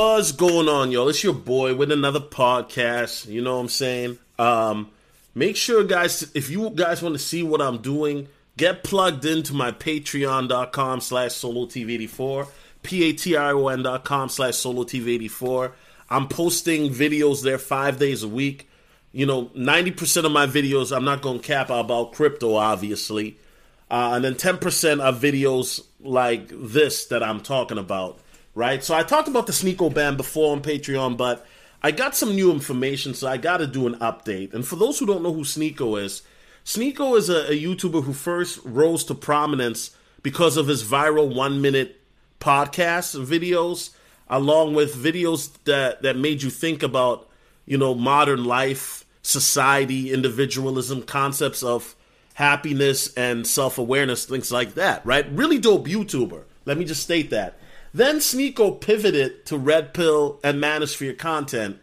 What's going on, y'all? It's your boy with another podcast. You know what I'm saying? Um, make sure, guys, if you guys want to see what I'm doing, get plugged into my patreon.com slash solo TV84, P-A-T-R-O-N dot com slash solo TV84. I'm posting videos there five days a week. You know, 90% of my videos, I'm not going to cap about crypto, obviously. Uh, and then 10% are videos like this that I'm talking about right? So I talked about the Sneako ban before on Patreon, but I got some new information, so I got to do an update. And for those who don't know who Sneako is, Sneako is a, a, YouTuber who first rose to prominence because of his viral one minute podcast videos, along with videos that, that made you think about, you know, modern life, society, individualism, concepts of happiness and self awareness, things like that, right? Really dope YouTuber. Let me just state that. Then Sneako pivoted to Red Pill and Manosphere content,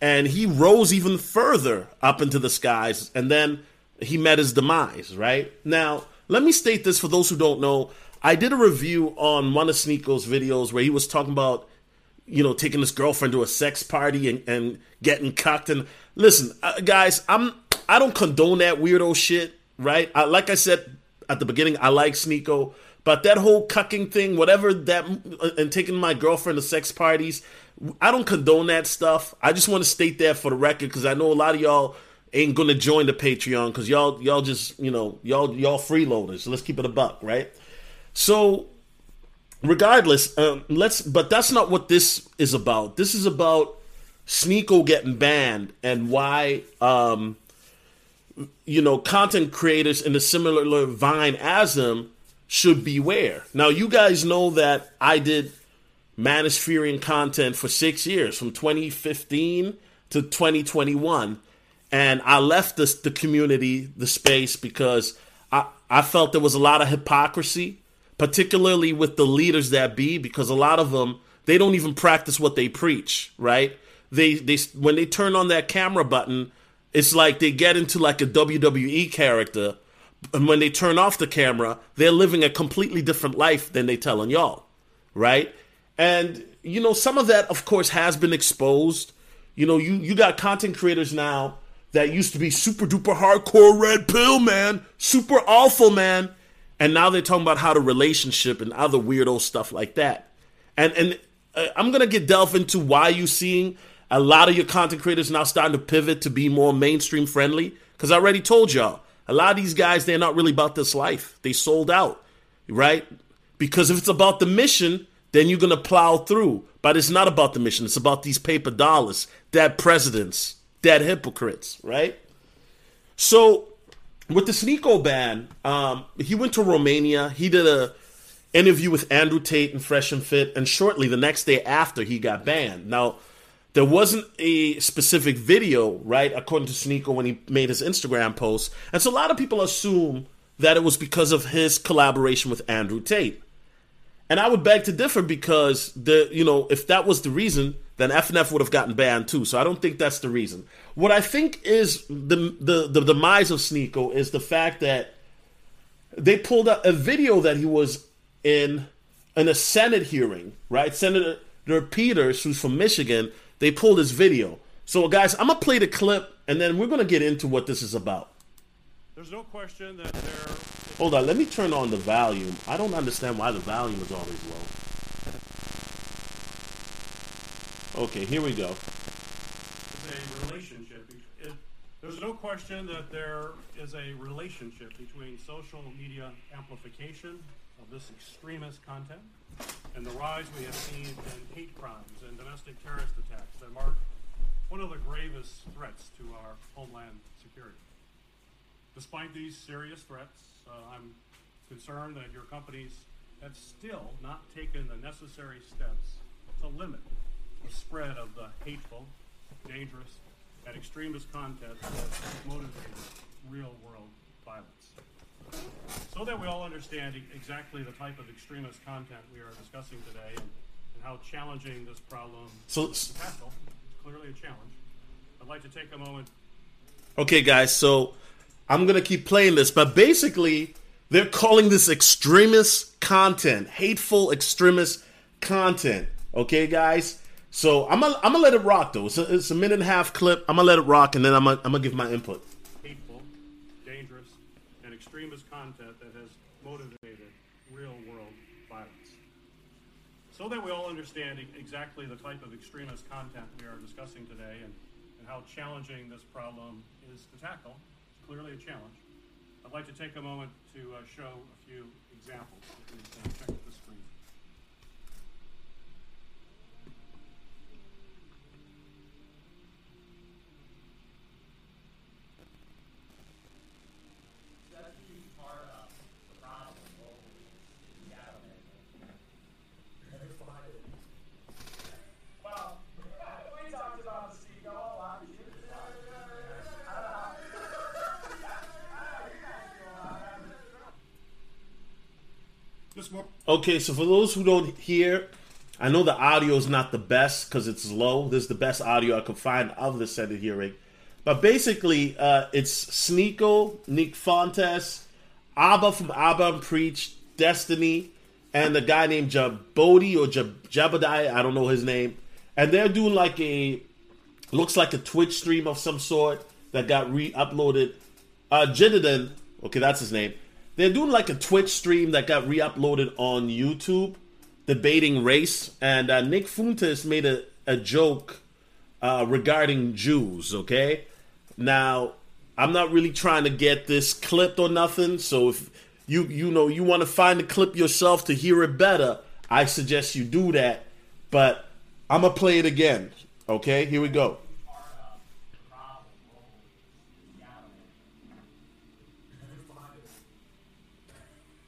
and he rose even further up into the skies, and then he met his demise, right? Now, let me state this for those who don't know. I did a review on one of Sneako's videos where he was talking about, you know, taking his girlfriend to a sex party and, and getting cucked. And listen, uh, guys, I'm I don't condone that weirdo shit, right? I, like I said at the beginning, I like Sneako. But that whole cucking thing, whatever that, and taking my girlfriend to sex parties, I don't condone that stuff. I just want to state that for the record because I know a lot of y'all ain't gonna join the Patreon because y'all y'all just you know y'all y'all freeloaders. So let's keep it a buck, right? So regardless, um, let's. But that's not what this is about. This is about Sneako getting banned and why. Um, you know, content creators in a similar vine as him should beware. Now, you guys know that I did Manospherian content for six years, from 2015 to 2021. And I left this, the community, the space, because I, I felt there was a lot of hypocrisy, particularly with the leaders that be, because a lot of them, they don't even practice what they preach, right? They, they when they turn on that camera button, it's like they get into like a WWE character and when they turn off the camera, they're living a completely different life than they telling y'all, right? And you know, some of that, of course, has been exposed. You know, you you got content creators now that used to be super duper hardcore red pill man, super awful man, and now they're talking about how to relationship and other weirdo stuff like that. And and uh, I'm gonna get delve into why you seeing a lot of your content creators now starting to pivot to be more mainstream friendly. Because I already told y'all, a lot of these guys, they're not really about this life. They sold out, right? Because if it's about the mission, then you're going to plow through. But it's not about the mission. It's about these paper dollars, dead presidents, dead hypocrites, right? So with the Sneako ban, um, he went to Romania. He did a interview with Andrew Tate and Fresh and Fit, and shortly the next day after, he got banned. Now, there wasn't a specific video, right, according to Sneako when he made his Instagram post. And so a lot of people assume that it was because of his collaboration with Andrew Tate. And I would beg to differ because the you know, if that was the reason, then FNF would have gotten banned too. So I don't think that's the reason. What I think is the the, the demise of Sneako is the fact that they pulled out a video that he was in in a Senate hearing, right? Senator Peters, who's from Michigan, they pulled this video. So, guys, I'm gonna play the clip, and then we're gonna get into what this is about. There's no question that there. Hold on, let me turn on the volume. I don't understand why the volume is always low. Okay, here we go. A relationship. It, there's no question that there is a relationship between social media amplification of this extremist content and the rise we have seen in hate crimes and domestic terrorist attacks that mark one of the gravest threats to our homeland security. Despite these serious threats, uh, I'm concerned that your companies have still not taken the necessary steps to limit the spread of the hateful, dangerous, and extremist content that motivates real world violence. So that we all understand exactly the type of extremist content we are discussing today and, and how challenging this problem so, is to tackle, it's clearly a challenge. I'd like to take a moment. Okay, guys, so I'm going to keep playing this, but basically, they're calling this extremist content, hateful extremist content. Okay, guys? So I'm gonna I'm gonna let it rock though. It's a, it's a minute and a half clip. I'm gonna let it rock, and then I'm I'm gonna give my input. Extremist content that has motivated real world violence. So that we all understand exactly the type of extremist content we are discussing today and, and how challenging this problem is to tackle, it's clearly a challenge. I'd like to take a moment to uh, show a few examples. Please uh, check the screen. Well, we talked about the seagull a lot. This mo- Okay, so for those who don't hear, I know the audio is not the best because it's low. This is the best audio I could find of the Senate hearing. But basically, uh, it's Sneako, Nick Fuentes, Abba from Abba Preach, Destiny, and a guy named Jabodi or Jab- Jabadai, I don't know his name. And they're doing like a, looks like a Twitch stream of some sort that got re-uploaded. Uh, Jidden, okay, that's his name. They're doing like a Twitch stream that got re-uploaded on YouTube, debating race. And uh, Nick Fuentes made a, a joke uh, regarding Jews. Okay, now I'm not really trying to get this clipped or nothing. So if you you know you want to find the clip yourself to hear it better, I suggest you do that. But I'm gonna play it again. Okay, here we go.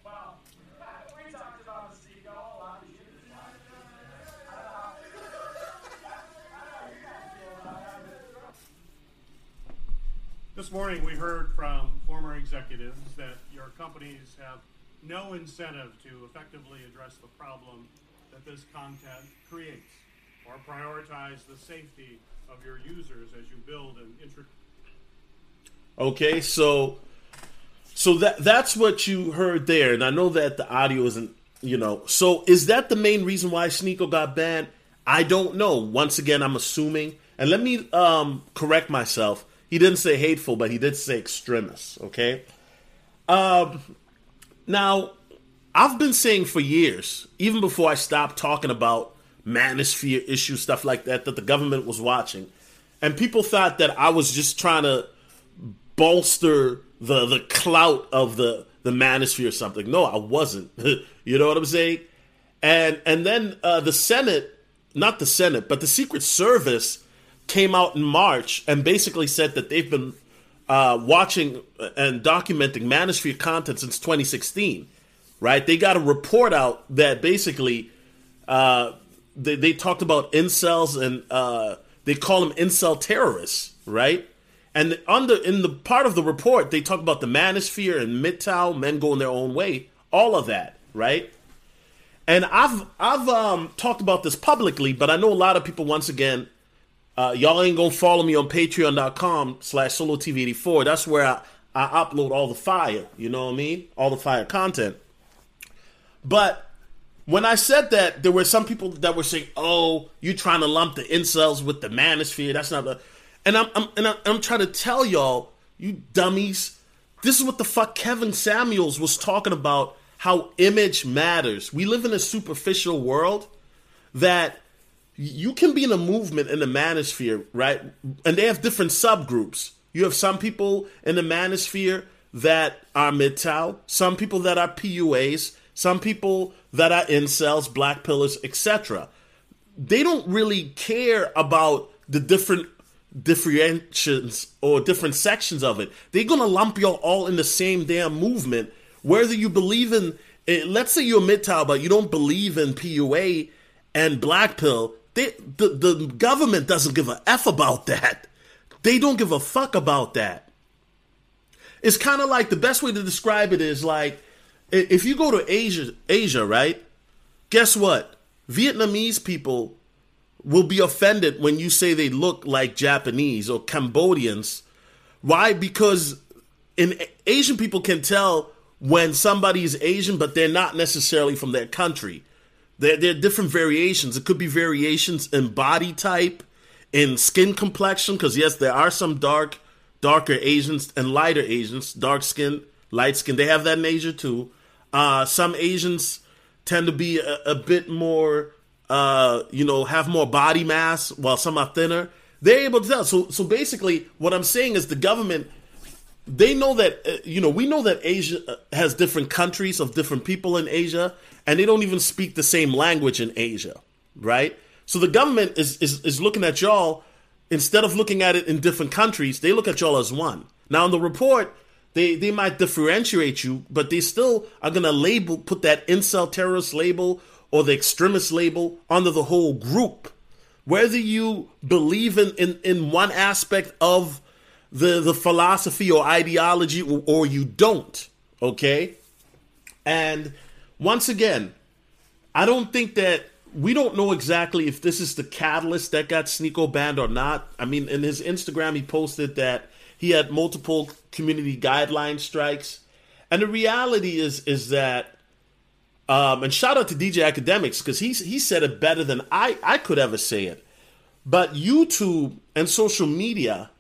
Well, we talked about the seagull a lot. This morning, we heard from former executives that your companies have no incentive to effectively address the problem that this content creates or prioritize the safety of your users as you build and introduce. Okay, so so that that's what you heard there, and I know that the audio isn't, you know. So is that the main reason why Sneako got banned? I don't know. Once again, I'm assuming, and let me um, correct myself. He didn't say hateful, but he did say extremist. Okay. Um, now, I've been saying for years, even before I stopped talking about manosphere issues, stuff like that, that the government was watching, and people thought that I was just trying to bolster the the clout of the the manosphere or something. No, I wasn't. you know what I'm saying? And and then uh, the Senate, not the Senate, but the Secret Service came out in March and basically said that they've been uh, watching and documenting manosphere content since 2016. Right? They got a report out that basically uh, they, they talked about incels and uh, they call them incel terrorists, right? And under in the part of the report, they talk about the manosphere and MGTOW, men going their own way, all of that, right? And I've I've um, talked about this publicly, but I know a lot of people. Once again, uh, y'all ain't gonna follow me on Patreon.com slash Solo TV 84 That's where I, I upload all the fire. You know what I mean? All the fire content. But when I said that, there were some people that were saying, "Oh, you trying to lump the incels with the manosphere? That's not the." And I'm, I'm and I'm, I'm trying to tell y'all, you dummies, this is what the fuck Kevin Samuels was talking about. How image matters. We live in a superficial world that you can be in a movement in the manosphere, right? And they have different subgroups. You have some people in the manosphere that are MGTOW, some people that are PUAs, some people that are incels, black pillars, etc. They don't really care about the different differentiations or different sections of it. They're gonna lump you all in the same damn movement, whether you believe in. eh, Let's say you're MGTOW, but you don't believe in PUA and black pill. They, the the government doesn't give a f about that. They don't give a fuck about that. It's kind of like the best way to describe it is like if you go to Asia, Asia, right? Guess what? Vietnamese people will be offended when you say they look like Japanese or Cambodians. Why? Because in Asian people can tell when somebody is Asian, but they're not necessarily from their country. There, there are different variations. It could be variations in body type, in skin complexion, because yes, there are some dark, darker Asians and lighter Asians, dark skin, light skin. They have that in Asia too. Uh, some Asians tend to be a, a bit more, uh, you know, have more body mass, while some are thinner. They're able to tell. So, so basically, what I'm saying is the government they know that uh, you know we know that Asia uh, has different countries of different people in Asia, and they don't even speak the same language in Asia, right? So the government is is, is looking at y'all instead of looking at it in different countries, they look at y'all as one. Now in the report, they they might differentiate you, but they still are gonna label put that incel terrorist label or the extremist label under the whole group. Whether you believe in, in, in one aspect of the the philosophy or ideology or, you don't okay and once again i don't think that we don't know exactly if this is the catalyst that got Sneako banned or not. I mean, in his Instagram, he posted that he had multiple community guideline strikes, and the reality is is that, um, and shout out to DJ Akademiks because he he said it better than I I could ever say it. But YouTube and social media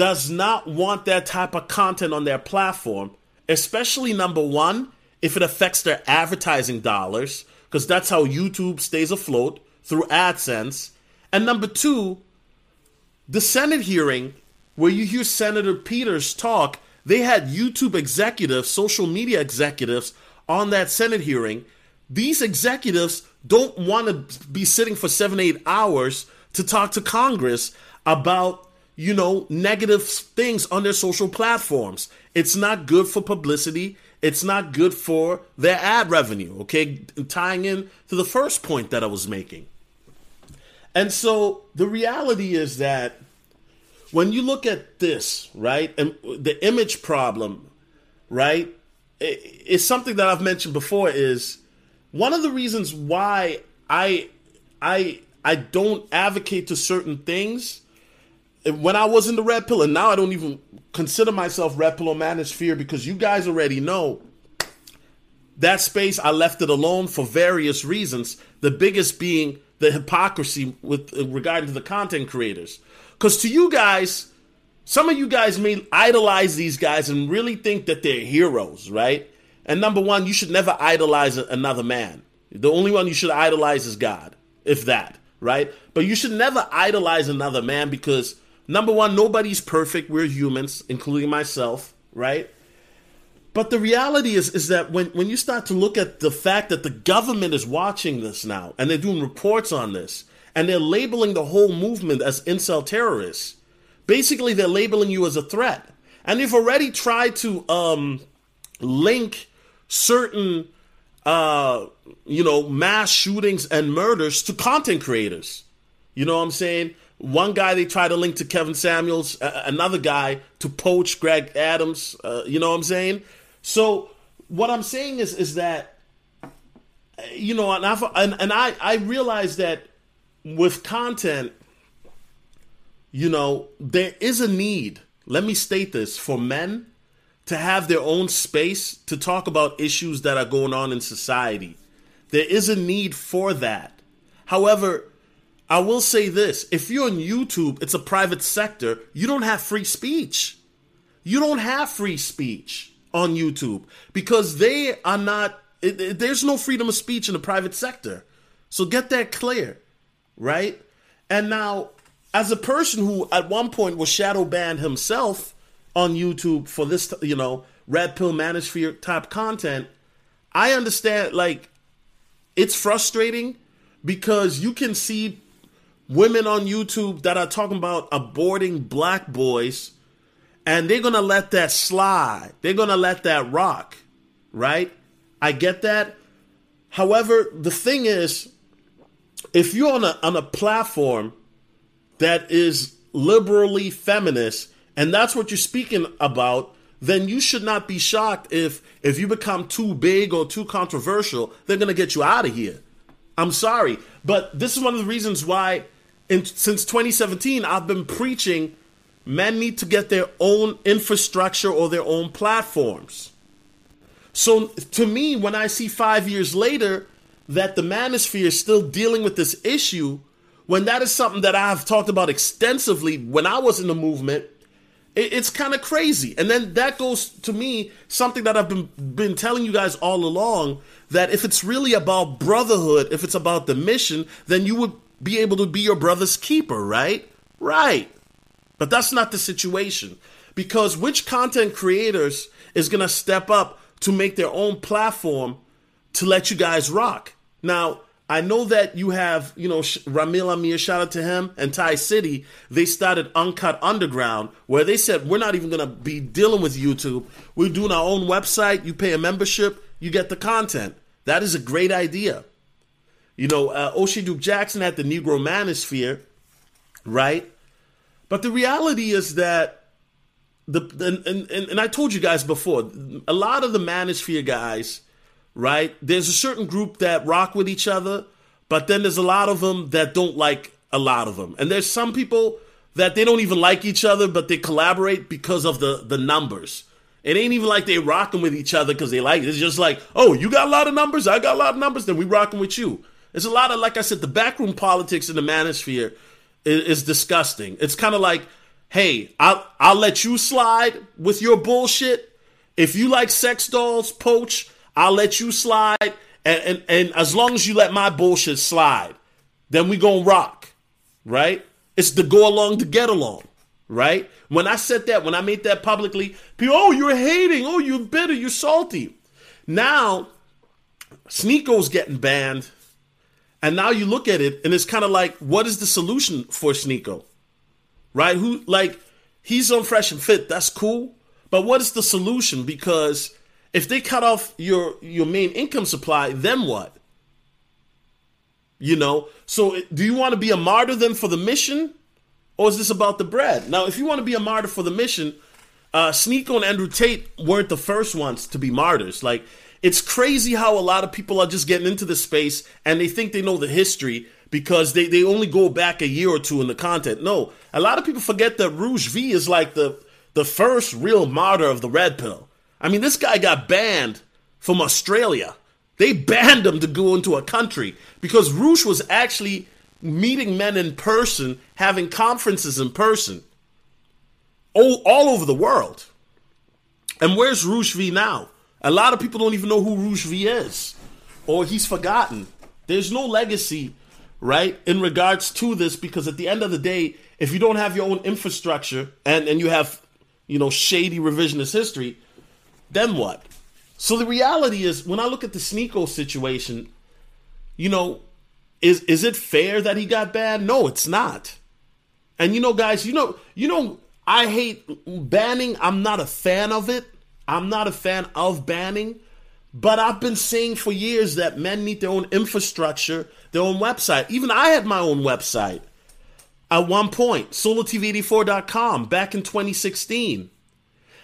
does not want that type of content on their platform, especially number one, if it affects their advertising dollars, because that's how YouTube stays afloat through AdSense. And number two, the Senate hearing, where you hear Senator Peters talk, they had YouTube executives, social media executives on that Senate hearing. These executives don't want to be sitting for seven, eight hours to talk to Congress about you know, negative things on their social platforms. It's not good for publicity. It's not good for their ad revenue, okay? Tying in to the first point that I was making. And so the reality is that when you look at this, right, and the image problem, right, it's something that I've mentioned before is one of the reasons why I I I don't advocate to certain things when I was in the red pill, and now I don't even consider myself red pill or manosphere because you guys already know that space I left it alone for various reasons. The biggest being the hypocrisy with uh, regard to the content creators. Because to you guys, some of you guys may idolize these guys and really think that they're heroes, right? And number one, you should never idolize another man. The only one you should idolize is God, if that, right? But you should never idolize another man because Number one, nobody's perfect. We're humans, including myself, right? But the reality is, is that when, when you start to look at the fact that the government is watching this now and they're doing reports on this and they're labeling the whole movement as incel terrorists, basically they're labeling you as a threat. And they've already tried to um, link certain, uh, you know, mass shootings and murders to content creators. You know what I'm saying? One guy they try to link to Kevin Samuels, uh, another guy to Coach Greg Adams. Uh, you know what I'm saying? So what I'm saying is is that you know, and, I've, and, and I I realize that with content, you know, there is a need. Let me state this for men to have their own space to talk about issues that are going on in society. There is a need for that. However, I will say this if you're on YouTube, it's a private sector, you don't have free speech. You don't have free speech on YouTube because they are not, it, it, there's no freedom of speech in the private sector. So get that clear, right? And now, as a person who at one point was shadow banned himself on YouTube for this, you know, red pill manosphere type content, I understand like it's frustrating because you can see women on YouTube that are talking about aborting black boys, and they're gonna let that slide. They're gonna let that rock, right? I get that. However, the thing is, if you're on a on a platform that is liberally feminist, and that's what you're speaking about, then you should not be shocked if if you become too big or too controversial, they're gonna get you out of here. I'm sorry, but this is one of the reasons why in, since 2017, I've been preaching men need to get their own infrastructure or their own platforms. So to me, when I see five years later that the manosphere is still dealing with this issue when that is something that I've talked about extensively when I was in the movement. It, it's kind of crazy. And then that goes to me something that I've been been telling you guys all along that if it's really about brotherhood, if it's about the mission, then you would be able to be your brother's keeper, right? Right. But that's not the situation. Because which content creators is going to step up to make their own platform to let you guys rock? Now, I know that you have, you know, Ramil Amir, shout out to him, and Ty City. They started Uncut Underground, where they said, we're not even going to be dealing with YouTube. We're doing our own website. You pay a membership, you get the content. That is a great idea. You know, uh, O'Shea Duke Jackson had the Negro Manosphere, right? But the reality is that the and, and, and I told you guys before, a lot of the Manosphere guys right? There's a certain group that rock with each other, but then there's a lot of them that don't like a lot of them. And there's some people that they don't even like each other, but they collaborate because of the the numbers. It ain't even like they rocking with each other because they like it. It's just like, oh, you got a lot of numbers, I got a lot of numbers, then we rocking with you. It's a lot of, like I said, the backroom politics in the manosphere is, is disgusting. It's kind of like, hey, I'll I'll let you slide with your bullshit. If you like sex dolls, Coach, I'll let you slide, and, and, and as long as you let my bullshit slide, then we gonna rock, right? It's the go along to get along, right? When I said that, when I made that publicly, people, oh, you're hating, oh, you're bitter, you're salty. Now, Sneako's getting banned, and now you look at it, and it's kind of like, what is the solution for Sneako? Right? Who like he's on fresh and fit, that's cool. But what is the solution? Because if they cut off your your main income supply, then what? You know, so do you want to be a martyr then for the mission, or is this about the bread? Now, if you want to be a martyr for the mission, uh, Sneako and Andrew Tate weren't the first ones to be martyrs. Like, it's crazy how a lot of people are just getting into the space and they think they know the history because they, they only go back a year or two in the content. No, a lot of people forget that Roosh V is like the the first real martyr of the red pill. I mean, this guy got banned from Australia. They banned him to go into a country because Roosh was actually meeting men in person, having conferences in person, all, all over the world. And where's Roosh V now? A lot of people don't even know who Roosh V is, or he's forgotten. There's no legacy, right, in regards to this because at the end of the day, if you don't have your own infrastructure and, and you have, you know, shady revisionist history, then what? So the reality is, when I look at the Sneako situation, you know, is is it fair that he got banned? No, it's not. And you know, guys, you know, you know, I hate banning. I'm not a fan of it. I'm not a fan of banning. But I've been saying for years that men need their own infrastructure, their own website. Even I had my own website at one point, solotv84.com back in 2016.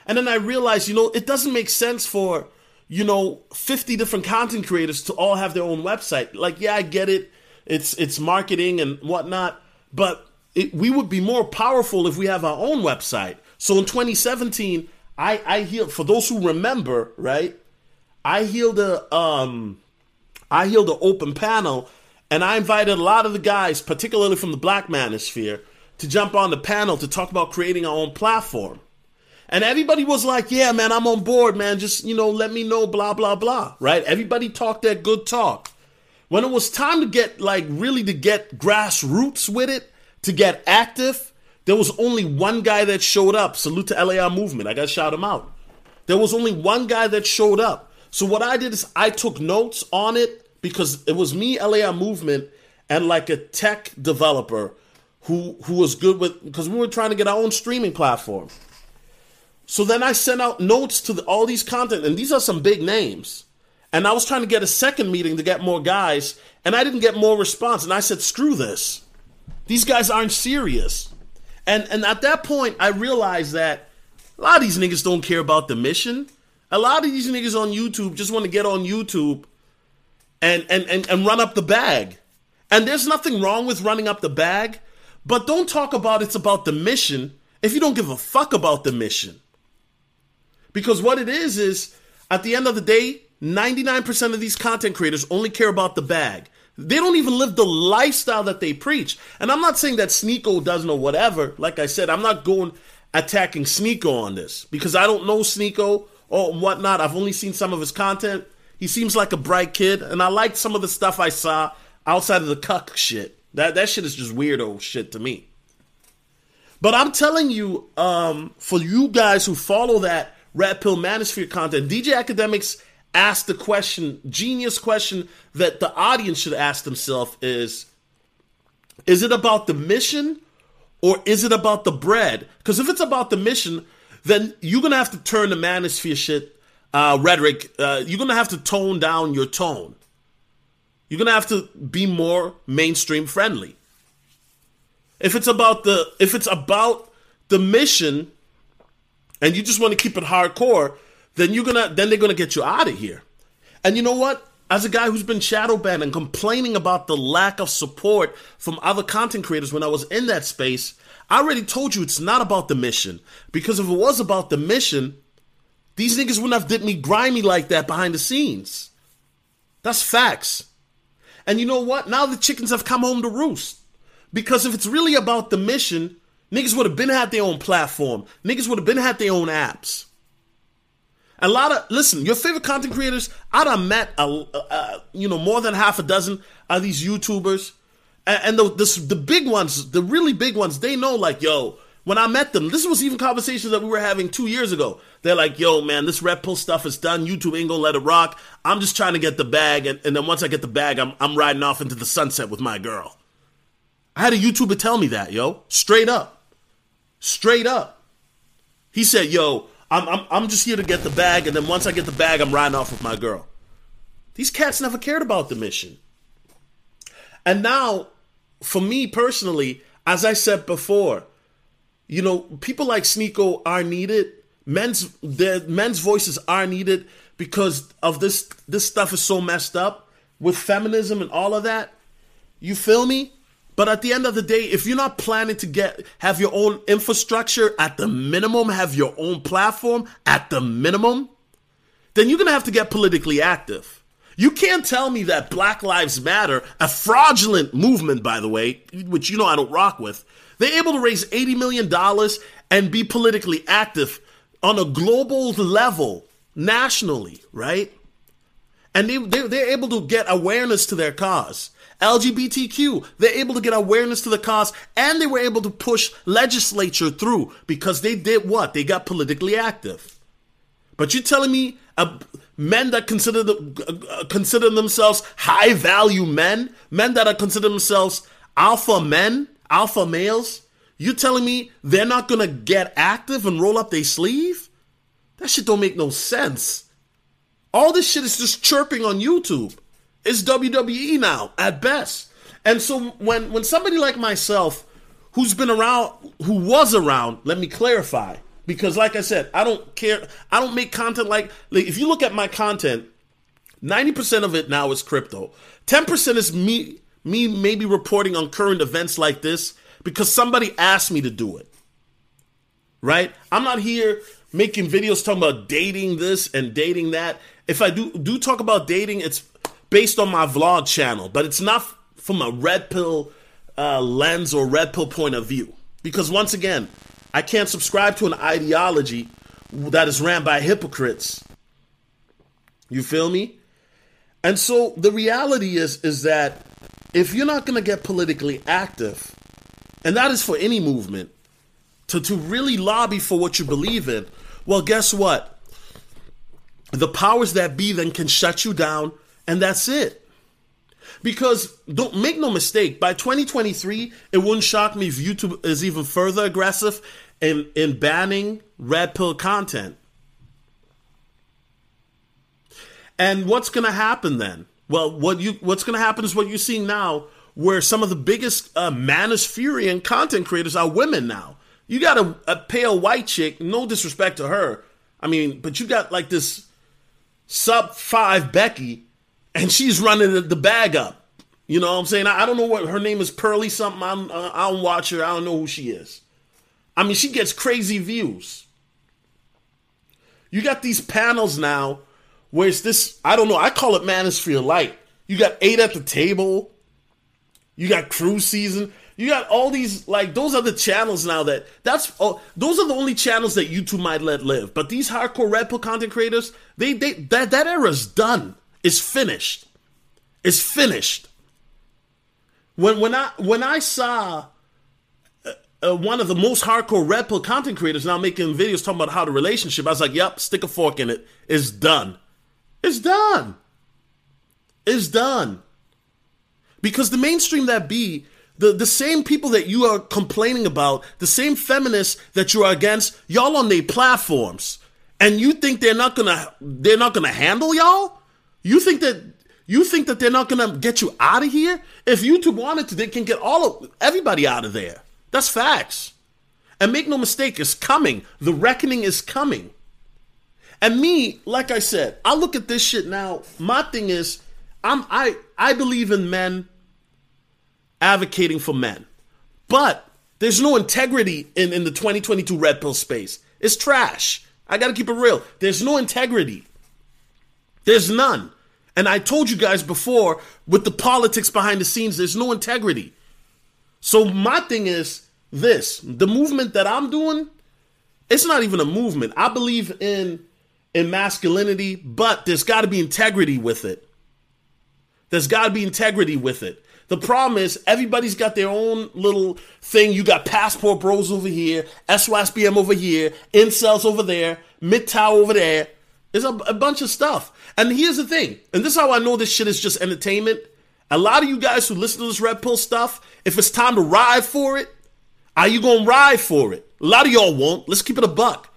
And then I realized, you know, it doesn't make sense for, you know, 50 different content creators to all have their own website. Like, yeah, I get it. It's it's marketing and whatnot, but it, we would be more powerful if we have our own website. So in 2017, I I healed for those who remember, right? I healed a um I healed an open panel and I invited a lot of the guys, particularly from the black manosphere, to jump on the panel to talk about creating our own platform. And everybody was like, yeah, man, I'm on board, man. Just, you know, let me know, blah, blah, blah. Right? Everybody talked that good talk. When it was time to get, like, really to get grassroots with it, to get active, there was only one guy that showed up. Salute to LAR Movement. I got to shout him out. There was only one guy that showed up. So what I did is I took notes on it because it was me, LAR Movement, and like a tech developer who who was good with because we were trying to get our own streaming platform. So then I sent out notes to the, all these content, and these are some big names. And I was trying to get a second meeting to get more guys, and I didn't get more response. And I said, screw this. These guys aren't serious. And and at that point, I realized that a lot of these niggas don't care about the mission. A lot of these niggas on YouTube just want to get on YouTube and, and, and, and run up the bag. And there's nothing wrong with running up the bag, but don't talk about it's about the mission if you don't give a fuck about the mission. Because what it is is, at the end of the day, 99% of these content creators only care about the bag. They don't even live the lifestyle that they preach. And I'm not saying that Sneako doesn't or whatever. Like I said, I'm not going attacking Sneako on this because I don't know Sneako or whatnot. I've only seen some of his content. He seems like a bright kid, and I liked some of the stuff I saw outside of the cuck shit. That that shit is just weirdo shit to me. But I'm telling you, um, for you guys who follow that Red Pill Manosphere content, DJ Akademiks asked the question, genius question that the audience should ask themselves is is it about the mission or is it about the bread? Because if it's about the mission, then you're gonna have to turn the manosphere shit uh, rhetoric. Uh, you're gonna have to tone down your tone. You're gonna have to be more mainstream friendly. If it's about the if it's about the mission, and you just want to keep it hardcore, then you're gonna then they're gonna get you out of here. And you know what? As a guy who's been shadow banned and complaining about the lack of support from other content creators when I was in that space, I already told you it's not about the mission. Because if it was about the mission, these niggas wouldn't have did me grimy like that behind the scenes. That's facts. And you know what? Now the chickens have come home to roost. Because if it's really about the mission, niggas would have been had their own platform. Niggas would have been had their own apps. A lot of listen, your favorite content creators. I done met a, a, you know more than half a dozen of these YouTubers, and, and the, the the big ones, the really big ones, they know like yo. When I met them, this was even conversations that we were having two years ago. They're like, yo, man, this Red Pill stuff is done. YouTube ain't gonna let it rock. I'm just trying to get the bag. And, and then once I get the bag, I'm, I'm riding off into the sunset with my girl. I had a YouTuber tell me that, yo. Straight up. Straight up. He said, yo, I'm, I'm, I'm just here to get the bag, and then once I get the bag, I'm riding off with my girl. These cats never cared about the mission. And now, for me personally, as I said before, you know, people like Sneako are needed. Men's their men's voices are needed because of this this stuff is so messed up with feminism and all of that. You feel me? But at the end of the day, if you're not planning to get have your own infrastructure at the minimum, have your own platform at the minimum, then you're gonna have to get politically active. You can't tell me that Black Lives Matter, a fraudulent movement, by the way, which you know I don't rock with, they're able to raise $80 million and be politically active on a global level, nationally, right? And they, they, they're able to get awareness to their cause. LGBTQ, they're able to get awareness to the cause and they were able to push legislature through because they did what? They got politically active. But you're telling me uh, men that consider the, uh, consider themselves high value men, men that are consider themselves alpha men, alpha males, you telling me they're not gonna get active and roll up their sleeve? That shit don't make no sense. All this shit is just chirping on YouTube. It's WWE now at best. And so when when somebody like myself, who's been around, who was around, let me clarify, because like I said, I don't care. I don't make content like, like if you look at my content, ninety percent of it now is crypto. Ten percent is me me maybe reporting on current events like this because somebody asked me to do it. Right? I'm not here making videos talking about dating this and dating that. If I do do talk about dating, it's based on my vlog channel, but it's not from a red pill uh, lens or red pill point of view. Because once again, I can't subscribe to an ideology that is ran by hypocrites. You feel me? And so the reality is is that if you're not going to get politically active, and that is for any movement, to, to really lobby for what you believe in, well, guess what? The powers that be then can shut you down and that's it. Because don't make no mistake, by 2023, it wouldn't shock me if YouTube is even further aggressive in, in banning red pill content. And what's going to happen then? Well, what you what's going to happen is what you're seeing now, where some of the biggest uh, Manospherean content creators are women now. You got a, a pale white chick, no disrespect to her. I mean, but you got like this sub five Becky and she's running the bag up. You know what I'm saying? I, don't know what her name is, Pearly something. I'm, uh, I don't watch her. I don't know who she is. I mean, she gets crazy views. You got these panels now where it's this, I don't know, I call it Manosphere Light. You got eight at the table, you got cruise season, you got all these like those are the channels now that that's oh, those are the only channels that YouTube might let live. But these hardcore Red Pill content creators, they they that that era's done. It's finished. It's finished. When when I when I saw uh, uh, one of the most hardcore Red Pill content creators now making videos talking about how the relationship, I was like, "Yep, stick a fork in it. It's done. It's done. It's done." Because the mainstream that be the, the same people that you are complaining about, the same feminists that you are against, y'all on their platforms. And you think they're not gonna they're not gonna handle y'all? You think that you think that they're not gonna get you out of here? If YouTube wanted to, they can get all of everybody out of there. That's facts. And make no mistake, it's coming. The reckoning is coming. And me, like I said, I look at this shit now. My thing is, I'm I I believe in men advocating for men. But there's no integrity in, in the 2022 red pill space. It's trash. I got to keep it real. There's no integrity. There's none. And I told you guys before with the politics behind the scenes, there's no integrity. So my thing is this the movement that I'm doing, it's not even a movement. I believe in in masculinity, but there's got to be integrity with it. There's got to be integrity with it. The problem is everybody's got their own little thing. You got passport bros over here, SYSBM over here, incels over there, MGTOW over there. There's a, a bunch of stuff. And here's the thing, and this is how I know this shit is just entertainment. A lot of you guys who listen to this red pill stuff, if it's time to ride for it, are you gonna ride for it? A lot of y'all won't. Let's keep it a buck.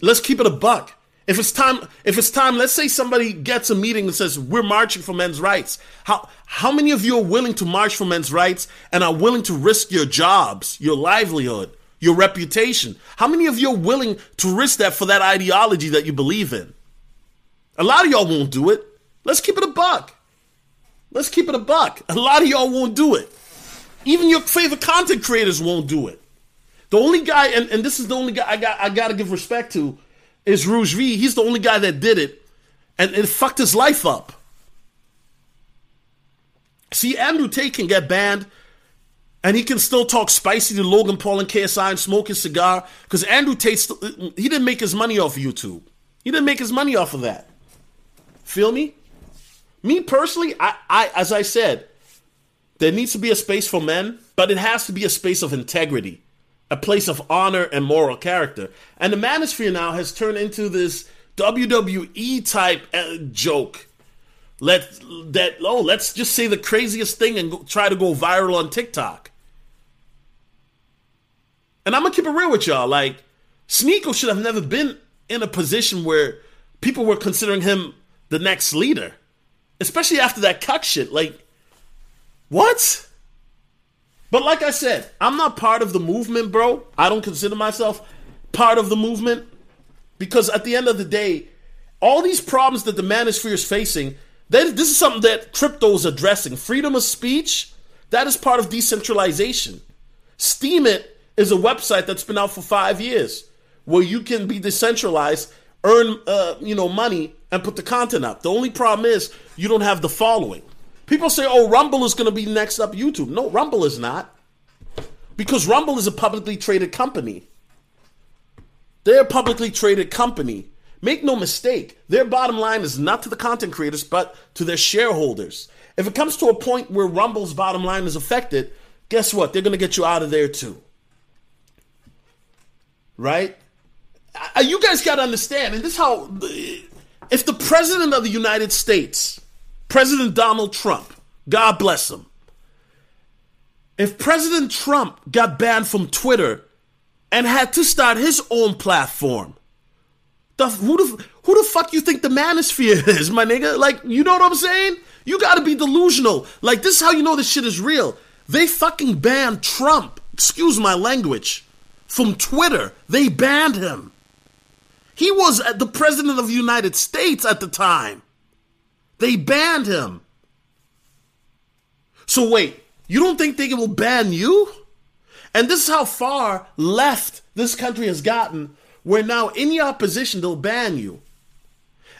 Let's keep it a buck. If it's time, if it's time, let's say somebody gets a meeting and says we're marching for men's rights. How how many of you are willing to march for men's rights and are willing to risk your jobs, your livelihood, your reputation? How many of you are willing to risk that for that ideology that you believe in? A lot of y'all won't do it. Let's keep it a buck. Let's keep it a buck. A lot of y'all won't do it. Even your favorite content creators won't do it. The only guy, and, and this is the only guy I got I gotta give respect to is Roosh V. He's the only guy that did it, and it fucked his life up. See, Andrew Tate can get banned, and he can still talk spicy to Logan Paul and KSI and smoke his cigar because Andrew Tate st- he didn't make his money off of YouTube. He didn't make his money off of that. Feel me? Me personally, I, I as I said, there needs to be a space for men, but it has to be a space of integrity a place of honor and moral character. And the manosphere now has turned into this WWE type uh, joke. Let that oh, let's just say the craziest thing and go, try to go viral on TikTok. And I'm gonna keep it real with y'all. Like, Sneako should have never been in a position where people were considering him the next leader, especially after that cuck shit. Like, what? But like I said, I'm not part of the movement, bro. I don't consider myself part of the movement because at the end of the day, all these problems that the manosphere is facing, this is something that crypto is addressing. Freedom of speech, that is part of decentralization. Steemit is a website that's been out for five years where you can be decentralized, earn uh, you know money, and put the content up. The only problem is you don't have the following. People say, oh, Rumble is going to be next up YouTube. No, Rumble is not. Because Rumble is a publicly traded company. They're a publicly traded company. Make no mistake, their bottom line is not to the content creators, but to their shareholders. If it comes to a point where Rumble's bottom line is affected, guess what? They're going to get you out of there too. Right? You guys got to understand, and this is how. If the president of the United States President Donald Trump, God bless him. If President Trump got banned from Twitter and had to start his own platform, the, who, the, who the fuck you think the manosphere is, my nigga? Like, you know what I'm saying? You gotta be delusional. Like, this is how you know this shit is real. They fucking banned Trump, excuse my language, from Twitter. They banned him. He was the president of the United States at the time. They banned him. So wait, you don't think they will ban you? And this is how far left this country has gotten, where now in your opposition they'll ban you.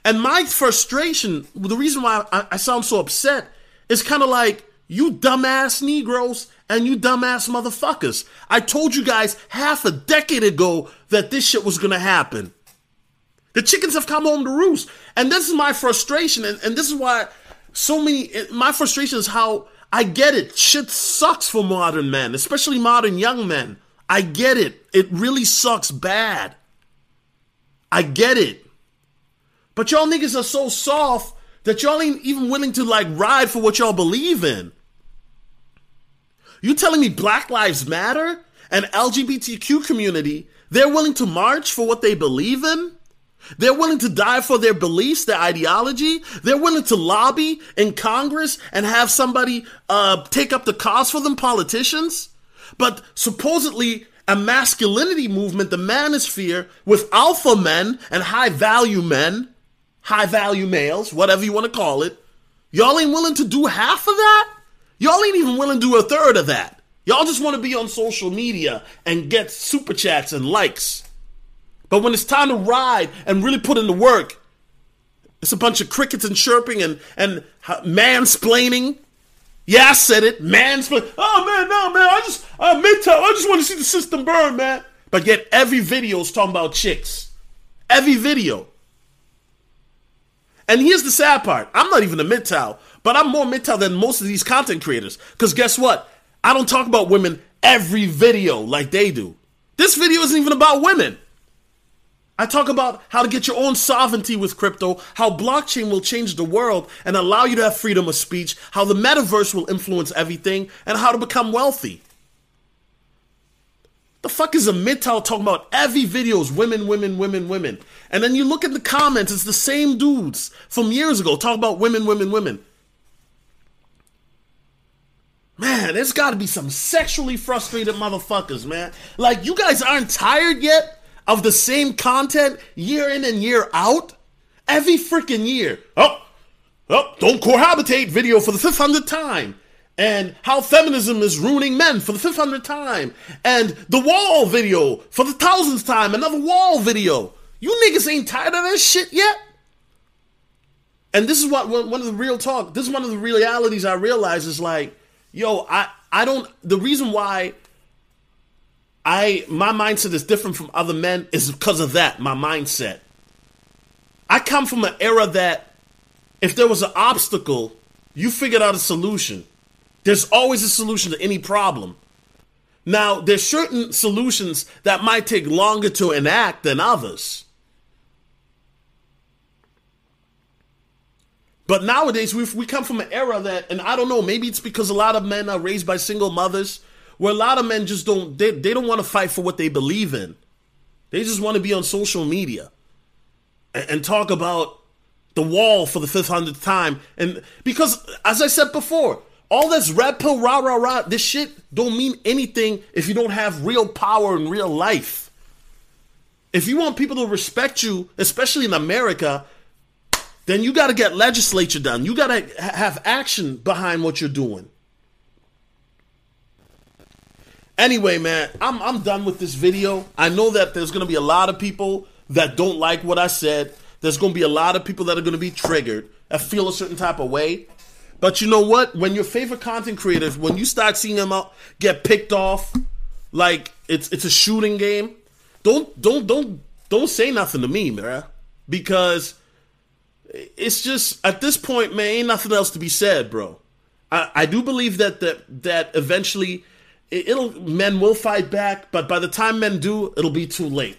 And my frustration, the reason why I sound so upset, is kind of like you dumbass Negroes and you dumbass motherfuckers. I told you guys half a decade ago that this shit was gonna happen. The chickens have come home to roost. And this is my frustration. And, and this is why so many, eh, my frustration is how I get it. Shit sucks for modern men, especially modern young men. I get it. It really sucks bad. I get it. But y'all niggas are so soft that y'all ain't even willing to like ride for what y'all believe in. You telling me Black Lives Matter and LGBTQ community, they're willing to march for what they believe in? They're willing to die for their beliefs, their ideology. They're willing to lobby in Congress and have somebody uh, take up the cause for them, politicians. But supposedly, a masculinity movement, the manosphere, with alpha men and high value men, high value males, whatever you want to call it, y'all ain't willing to do half of that? Y'all ain't even willing to do a third of that. Y'all just want to be on social media and get super chats and likes. But when it's time to ride and really put in the work, it's a bunch of crickets and chirping and, and mansplaining. Yeah, I said it. Mansplaining. Oh, man, no, man. I just, uh, MGTOW, I just want to see the system burn, man. But yet every video is talking about chicks. Every video. And here's the sad part. I'm not even a MGTOW, but I'm more MGTOW than most of these content creators. Because guess what? I don't talk about women every video like they do. This video isn't even about women. I talk about how to get your own sovereignty with crypto, how blockchain will change the world and allow you to have freedom of speech, how the metaverse will influence everything, and how to become wealthy. The fuck is a MGTOW talking about every video is women, women, women, women. And then you look at the comments, it's the same dudes from years ago talking about women, women, women. Man, there's gotta be some sexually frustrated motherfuckers, man. Like, you guys aren't tired yet? Of the same content year in and year out? Every freaking year. Oh, oh, don't cohabitate video for the 500th time. And how feminism is ruining men for the 500th time. And the wall video for the thousandth time. Another wall video. You niggas ain't tired of this shit yet? And this is what one of the real talk. This is one of the realities I realize is like, yo, I I don't. The reason why I my mindset is different from other men is because of that, my mindset. I come from an era that if there was an obstacle, you figured out a solution. There's always a solution to any problem. Now, there's certain solutions that might take longer to enact than others. But nowadays, we we come from an era that, and I don't know, maybe it's because a lot of men are raised by single mothers where a lot of men just don't they, they don't want to fight for what they believe in. They just want to be on social media and, and talk about the wall for the fifth hundredth time. And because as I said before, all this red pill rah rah rah, this shit don't mean anything if you don't have real power in real life. If you want people to respect you, especially in America, then you got to get legislature done. You got to have action behind what you're doing. Anyway, man, I'm I'm done with this video. I know that there's gonna be a lot of people that don't like what I said. There's gonna be a lot of people that are gonna be triggered, that feel a certain type of way. But you know what? When your favorite content creators, when you start seeing them out get picked off, like it's it's a shooting game, don't don't don't don't say nothing to me, man, because it's just at this point, man, ain't nothing else to be said, bro. I, I do believe that that that eventually it'll men will fight back, but by the time men do, it'll be too late.